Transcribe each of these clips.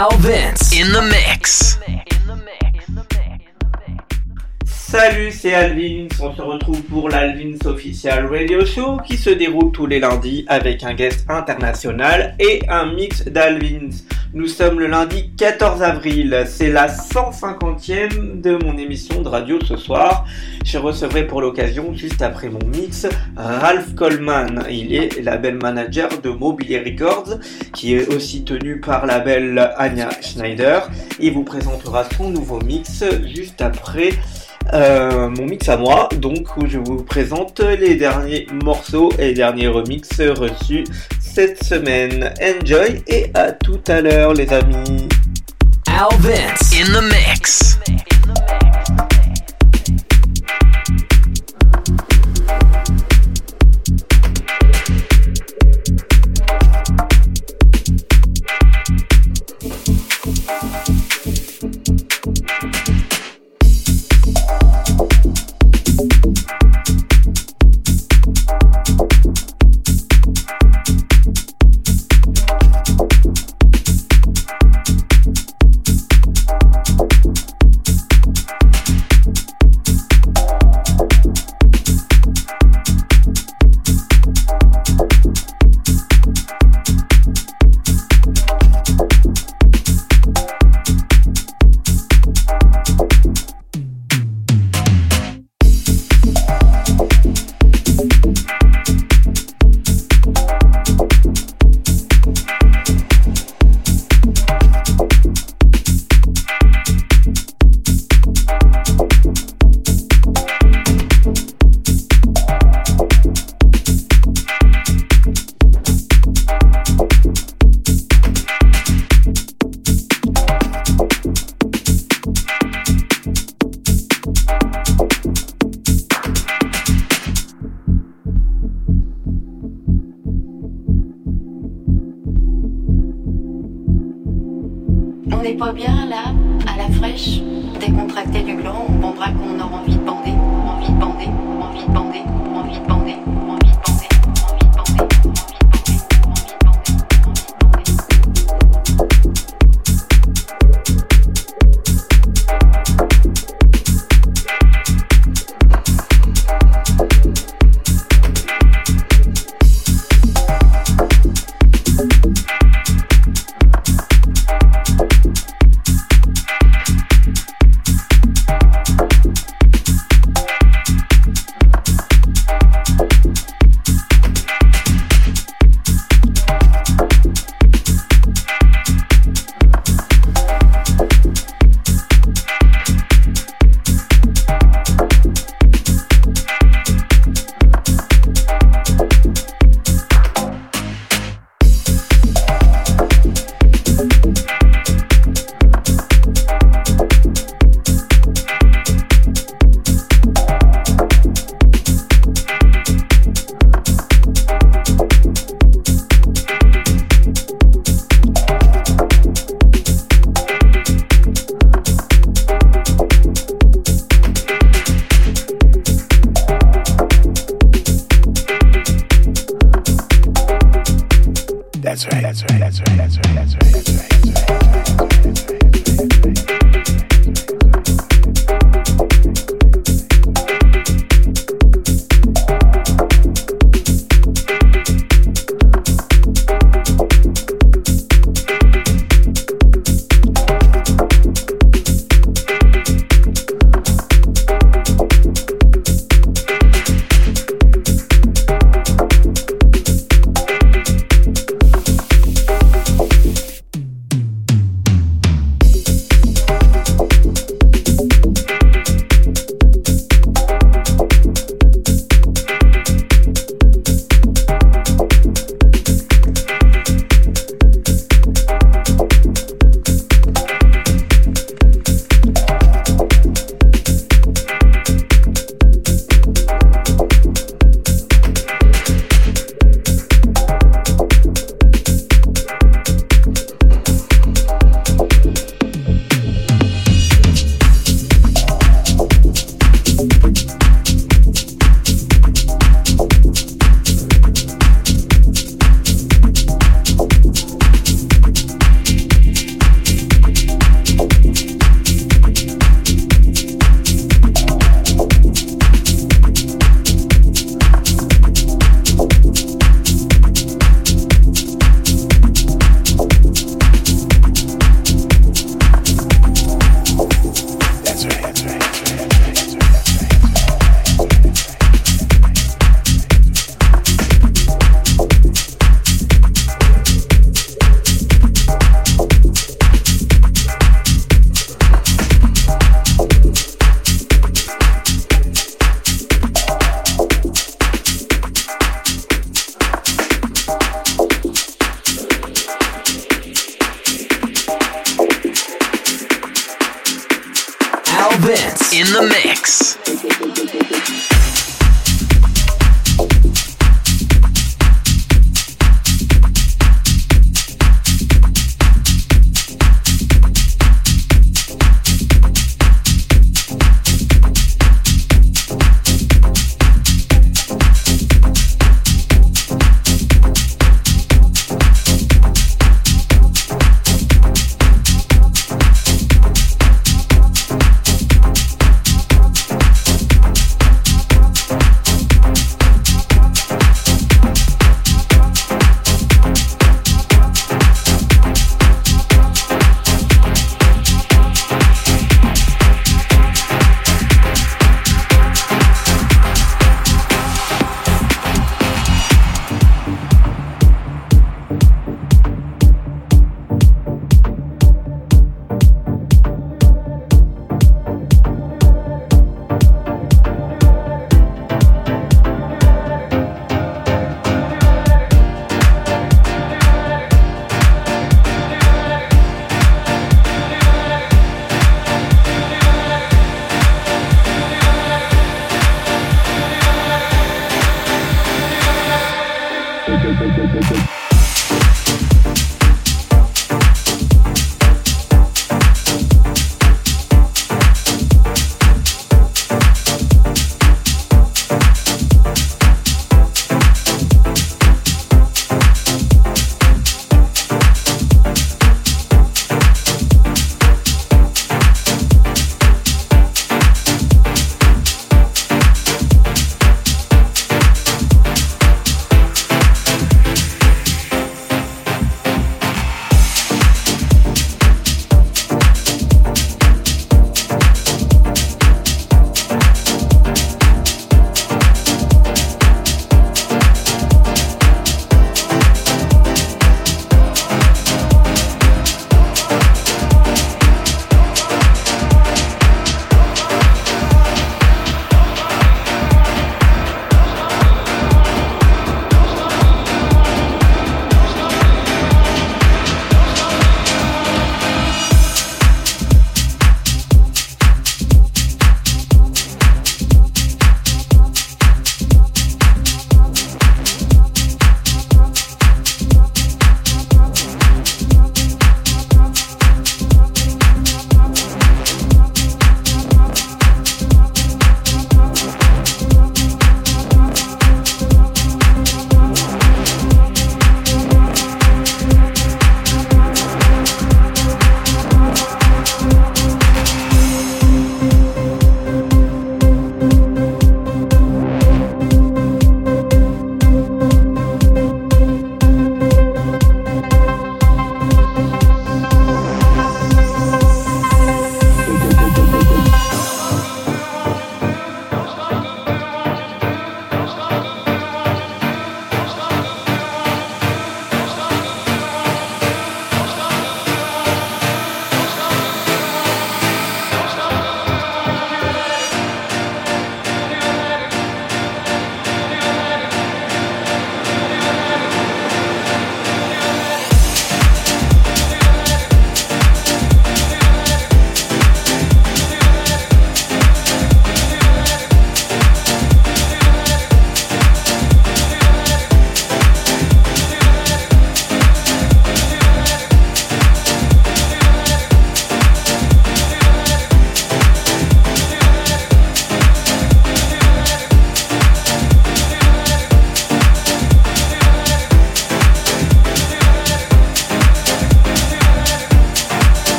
Al Vince in the mix. Salut, c'est Alvin. On se retrouve pour l'Alvins Official Radio Show qui se déroule tous les lundis avec un guest international et un mix d'Alvins. Nous sommes le lundi 14 avril. C'est la 150e de mon émission de radio ce soir. Je recevrai pour l'occasion, juste après mon mix, Ralph Coleman. Il est label manager de Mobilier Records qui est aussi tenu par la belle Anya Schneider. Il vous présentera son nouveau mix juste après euh, mon mix à moi, donc où je vous présente les derniers morceaux et derniers remixes reçus cette semaine. Enjoy et à tout à l'heure les amis. Al Vince in the mix. Vince in the mix.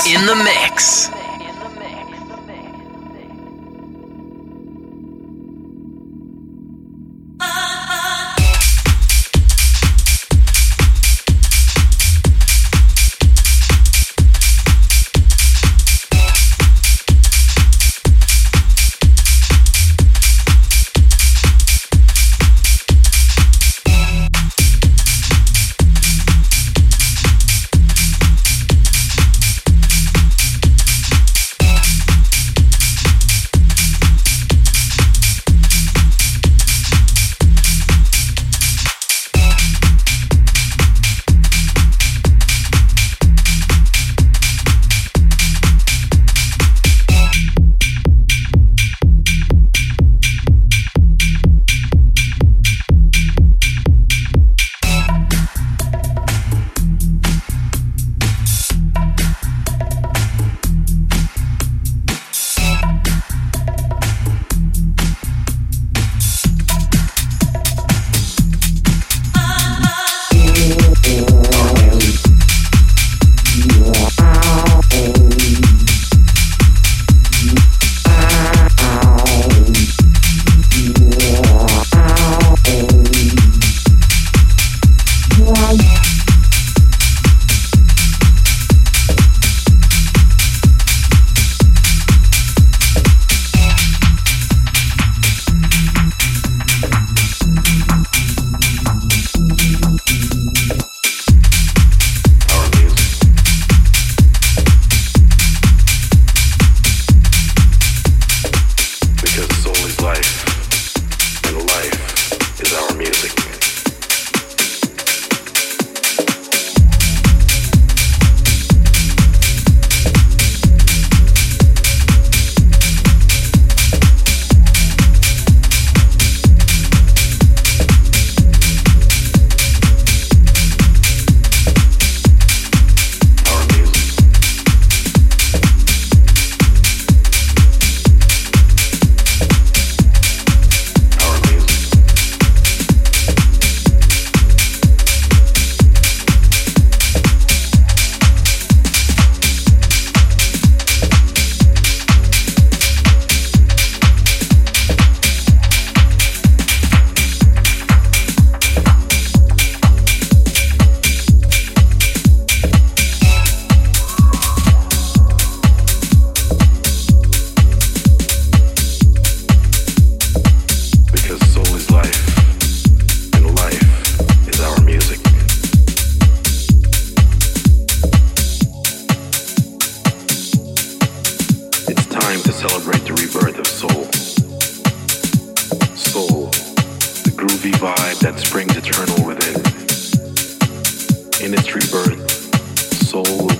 In the mix.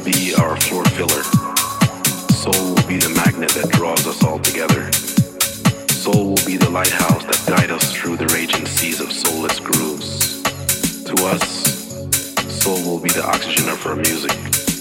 be our floor filler. Soul will be the magnet that draws us all together. Soul will be the lighthouse that guides us through the raging seas of soulless grooves. To us, soul will be the oxygen of our music.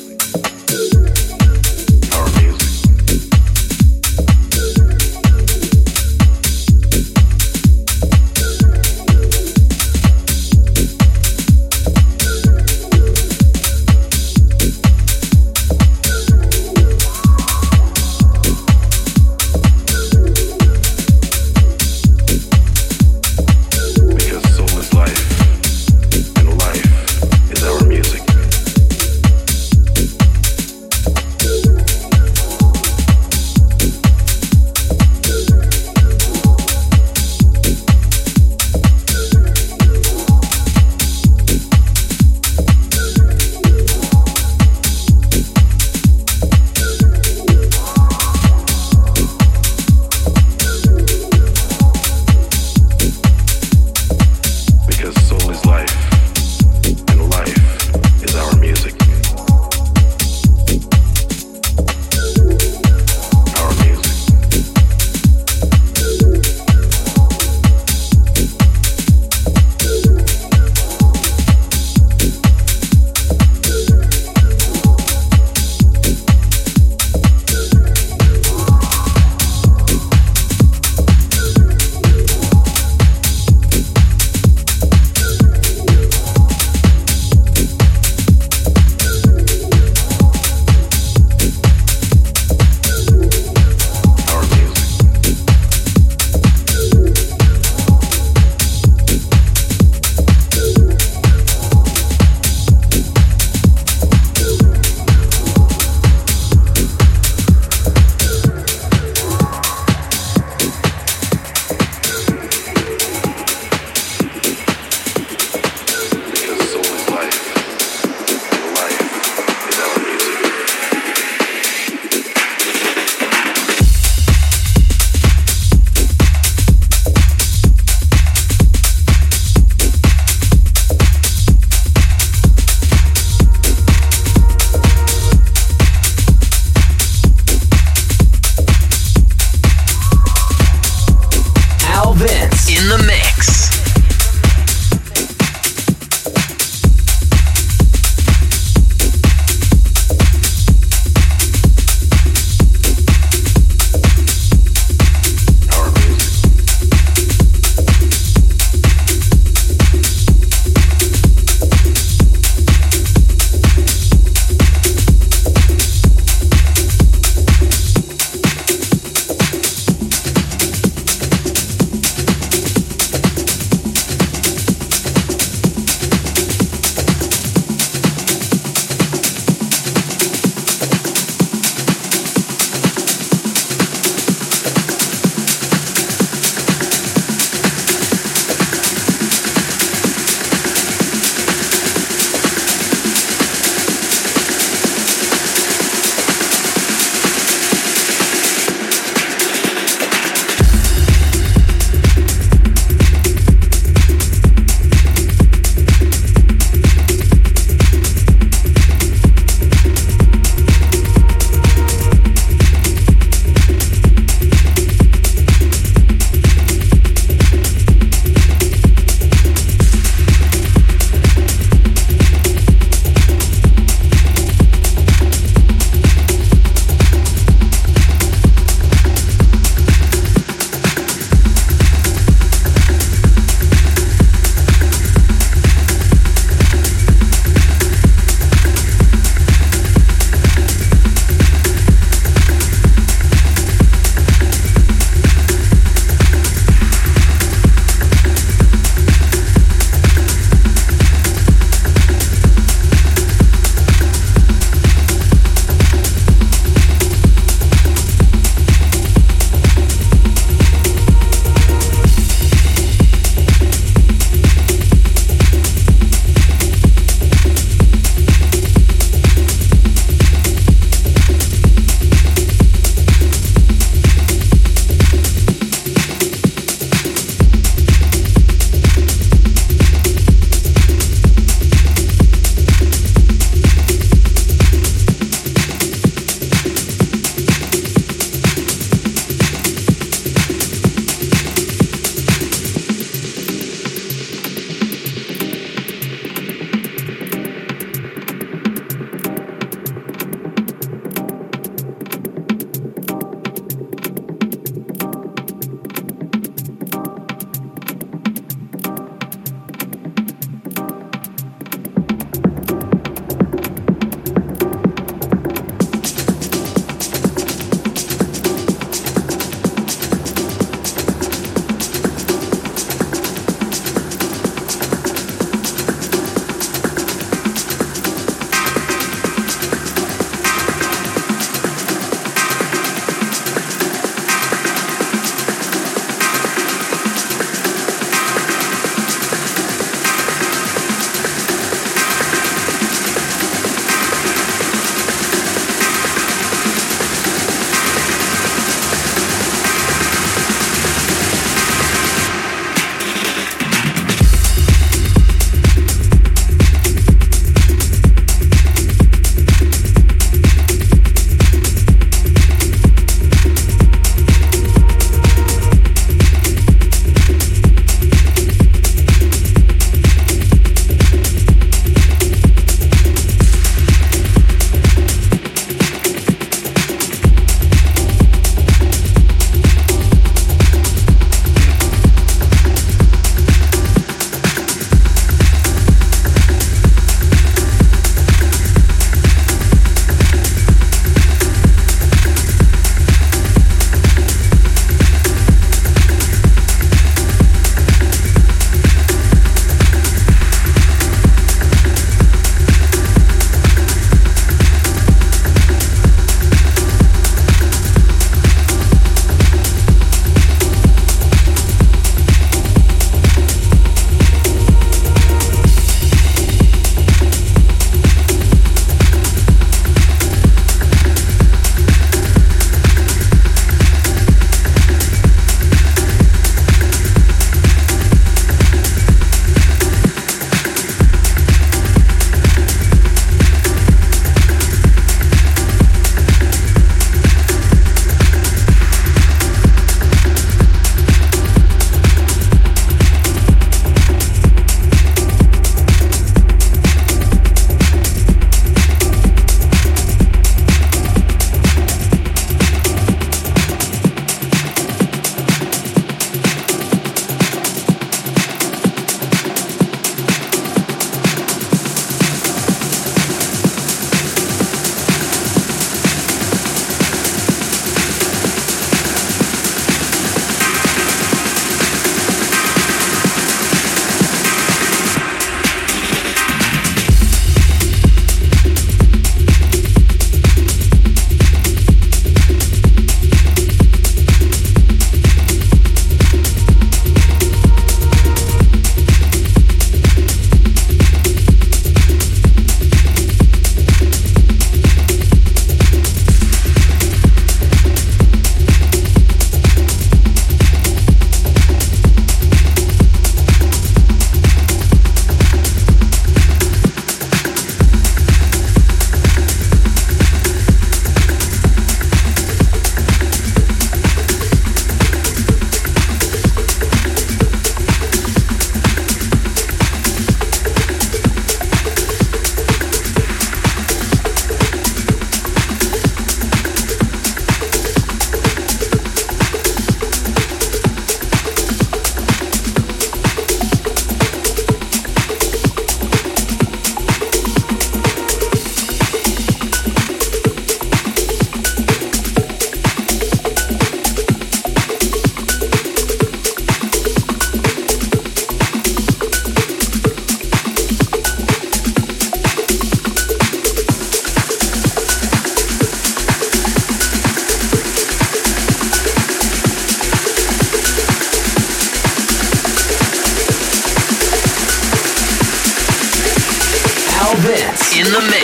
The mix.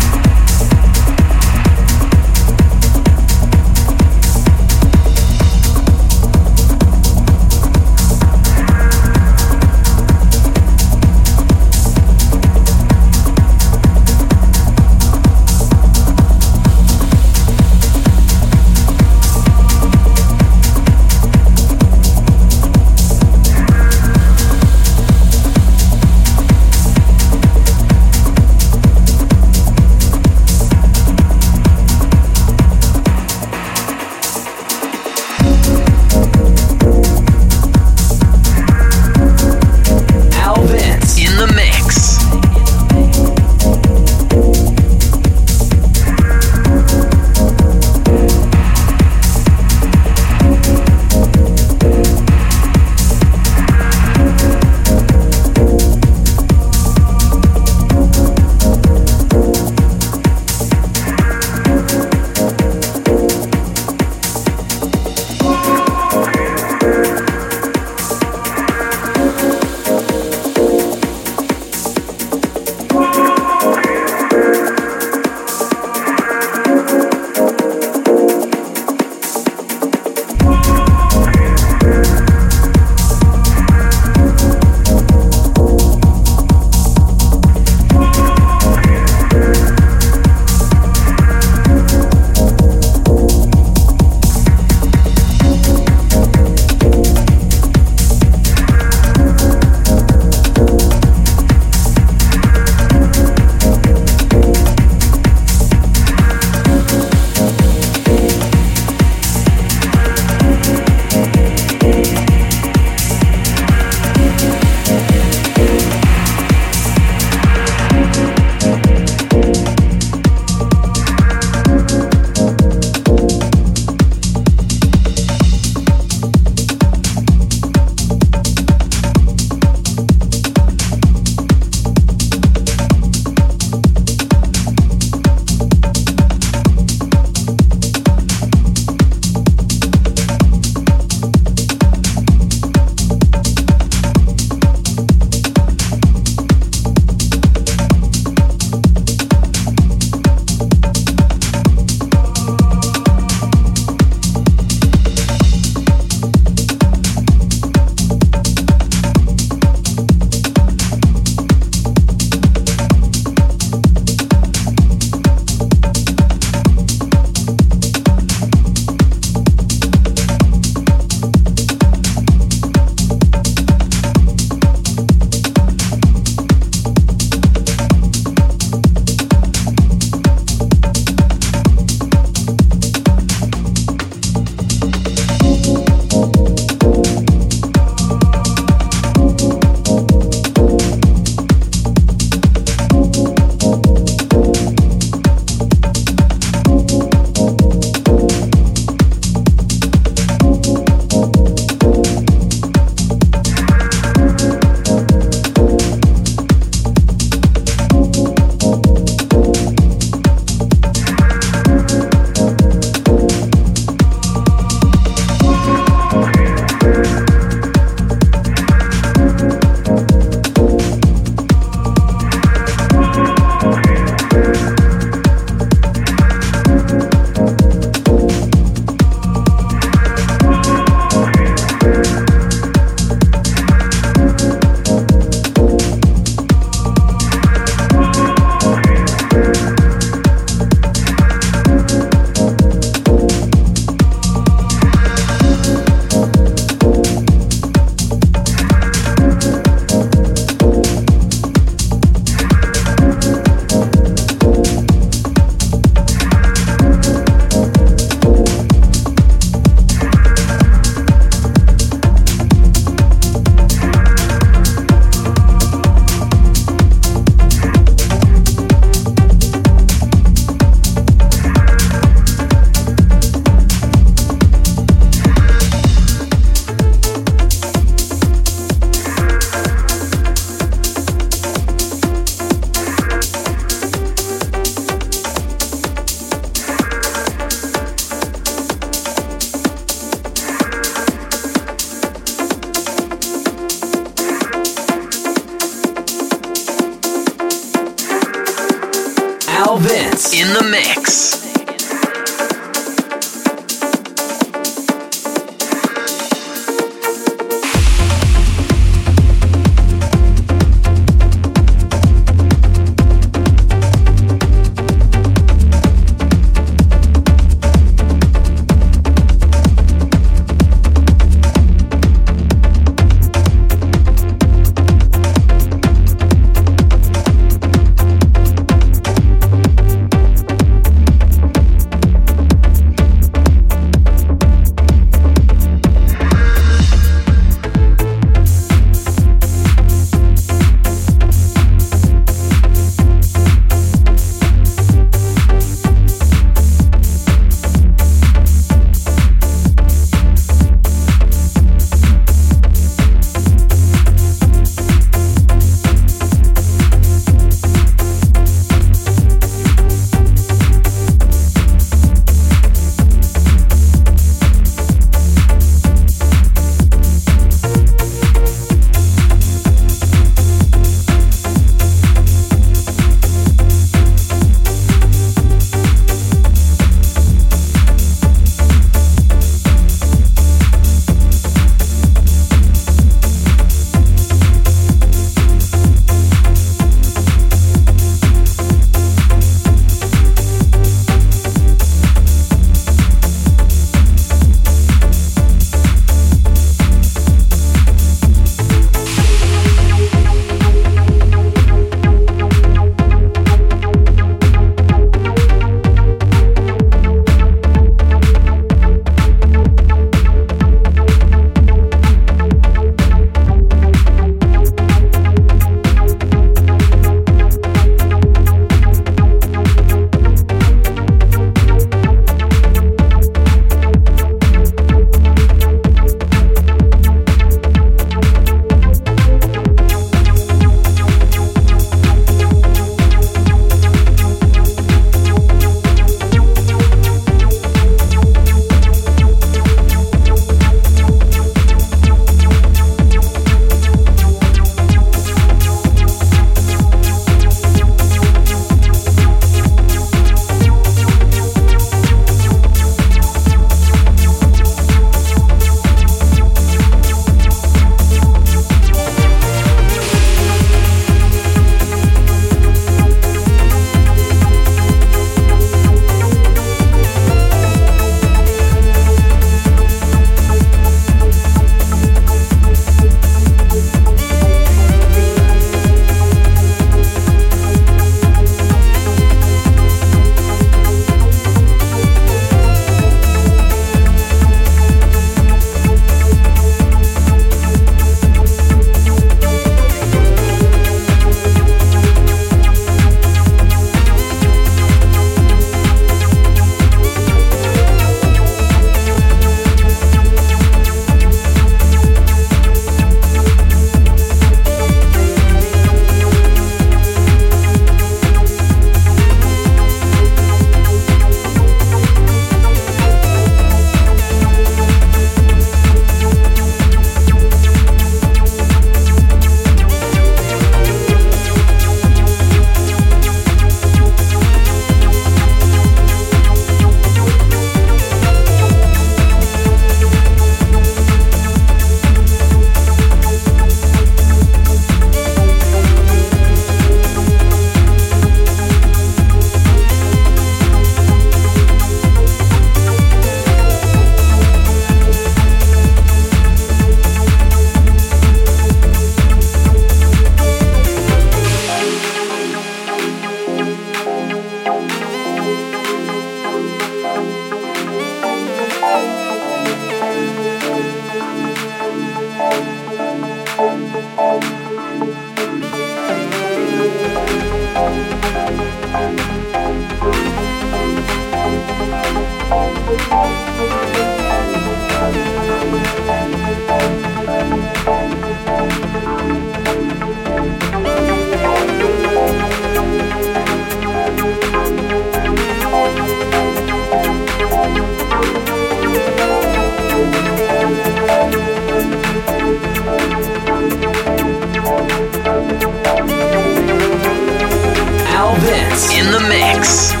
In the mix.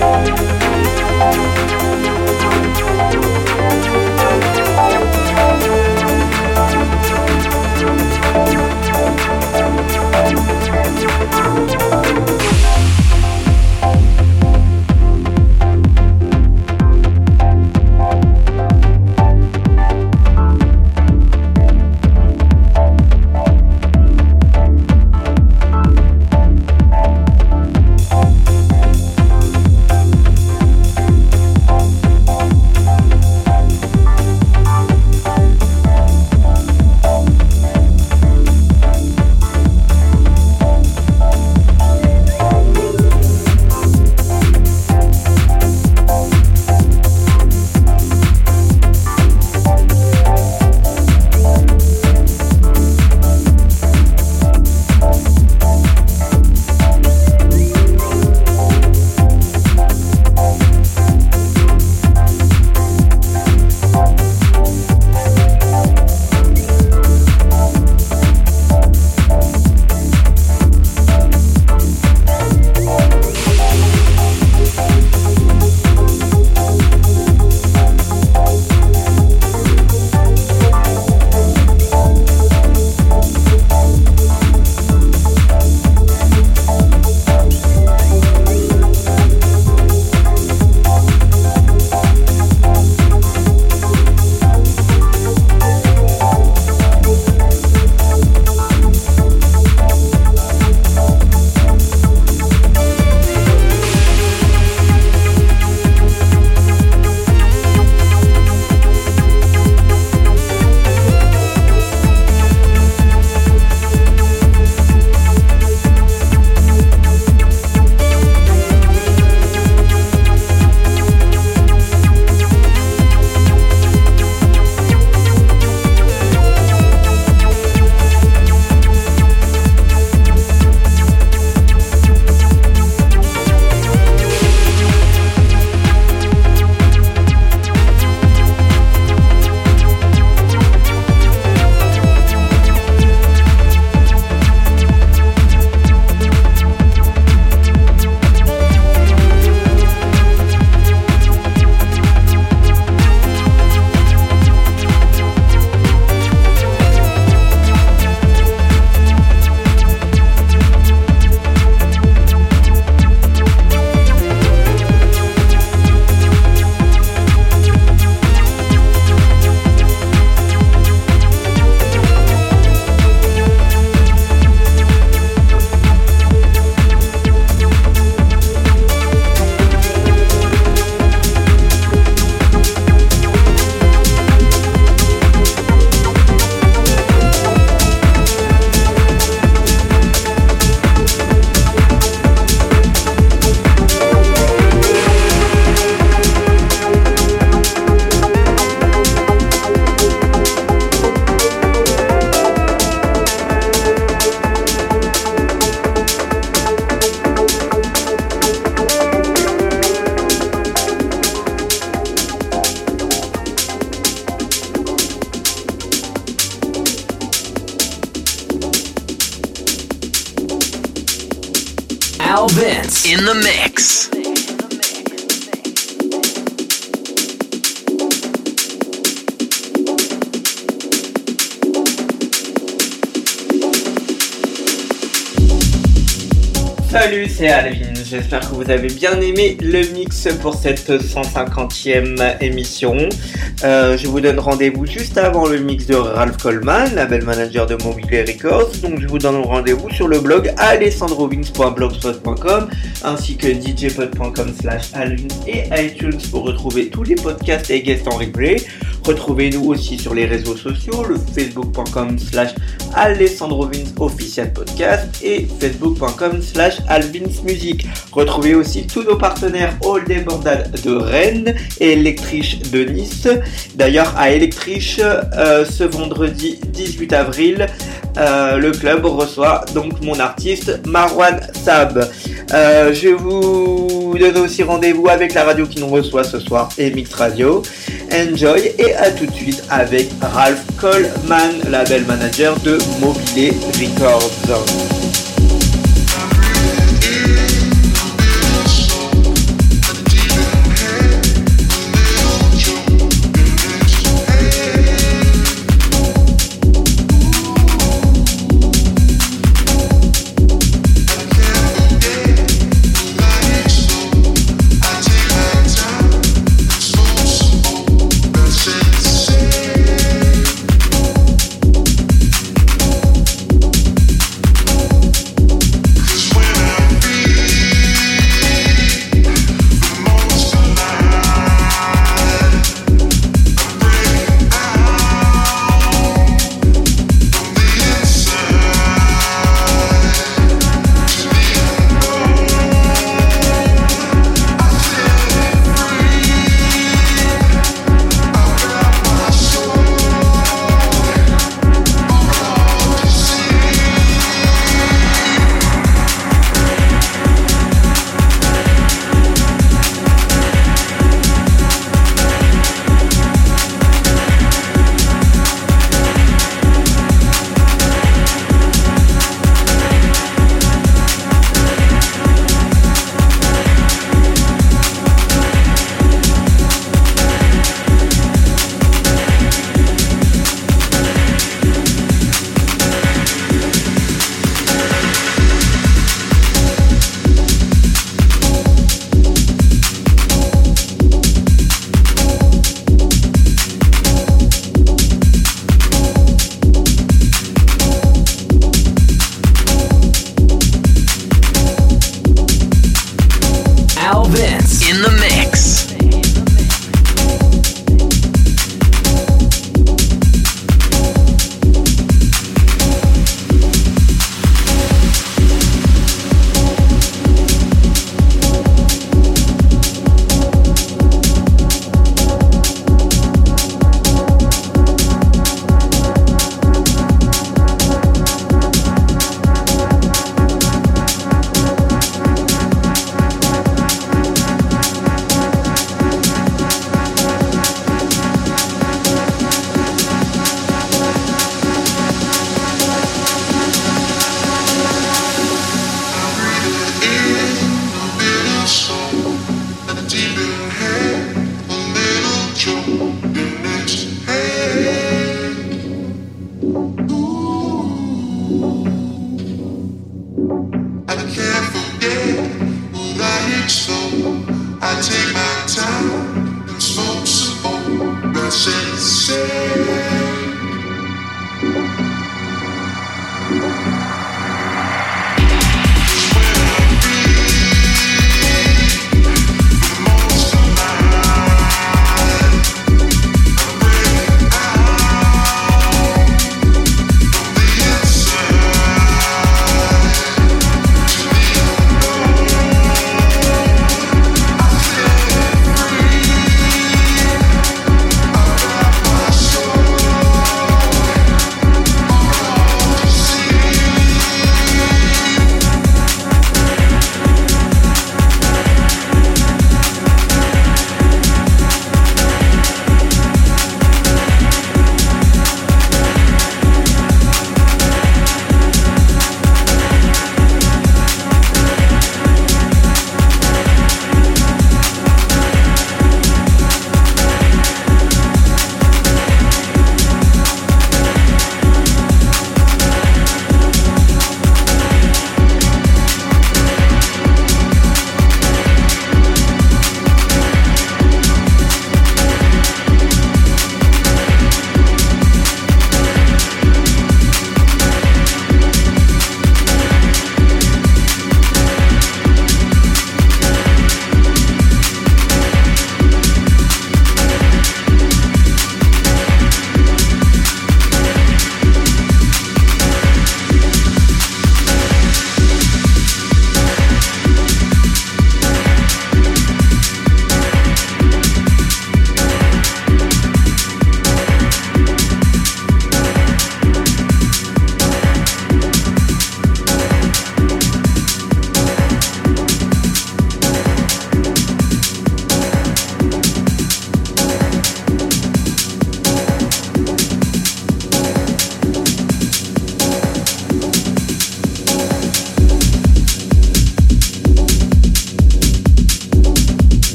Salut, c'est Alvin. J'espère que vous avez bien aimé le mix pour cette 150e émission. Euh, je vous donne rendez-vous juste avant le mix de Ralph Coleman, label manager de Mobile Records. Donc je vous donne rendez-vous sur le blog alessandrovins.blogspot.com ainsi que djpod.com slash alvins et iTunes pour retrouver tous les podcasts et guests en replay. Retrouvez-nous aussi sur les réseaux sociaux, le facebook.com slash alessandrovins official podcast et facebook.com slash alvinsmusic. Retrouvez aussi tous nos partenaires All Day de Rennes et Electriche de Nice. D'ailleurs à Electriche, euh, ce vendredi 18 avril, euh, le club reçoit donc mon artiste Marwan Sab. Euh, je vous donne aussi rendez-vous avec la radio qui nous reçoit ce soir et Mix Radio. Enjoy et à tout de suite avec Ralph Coleman, label manager de Mobile Records.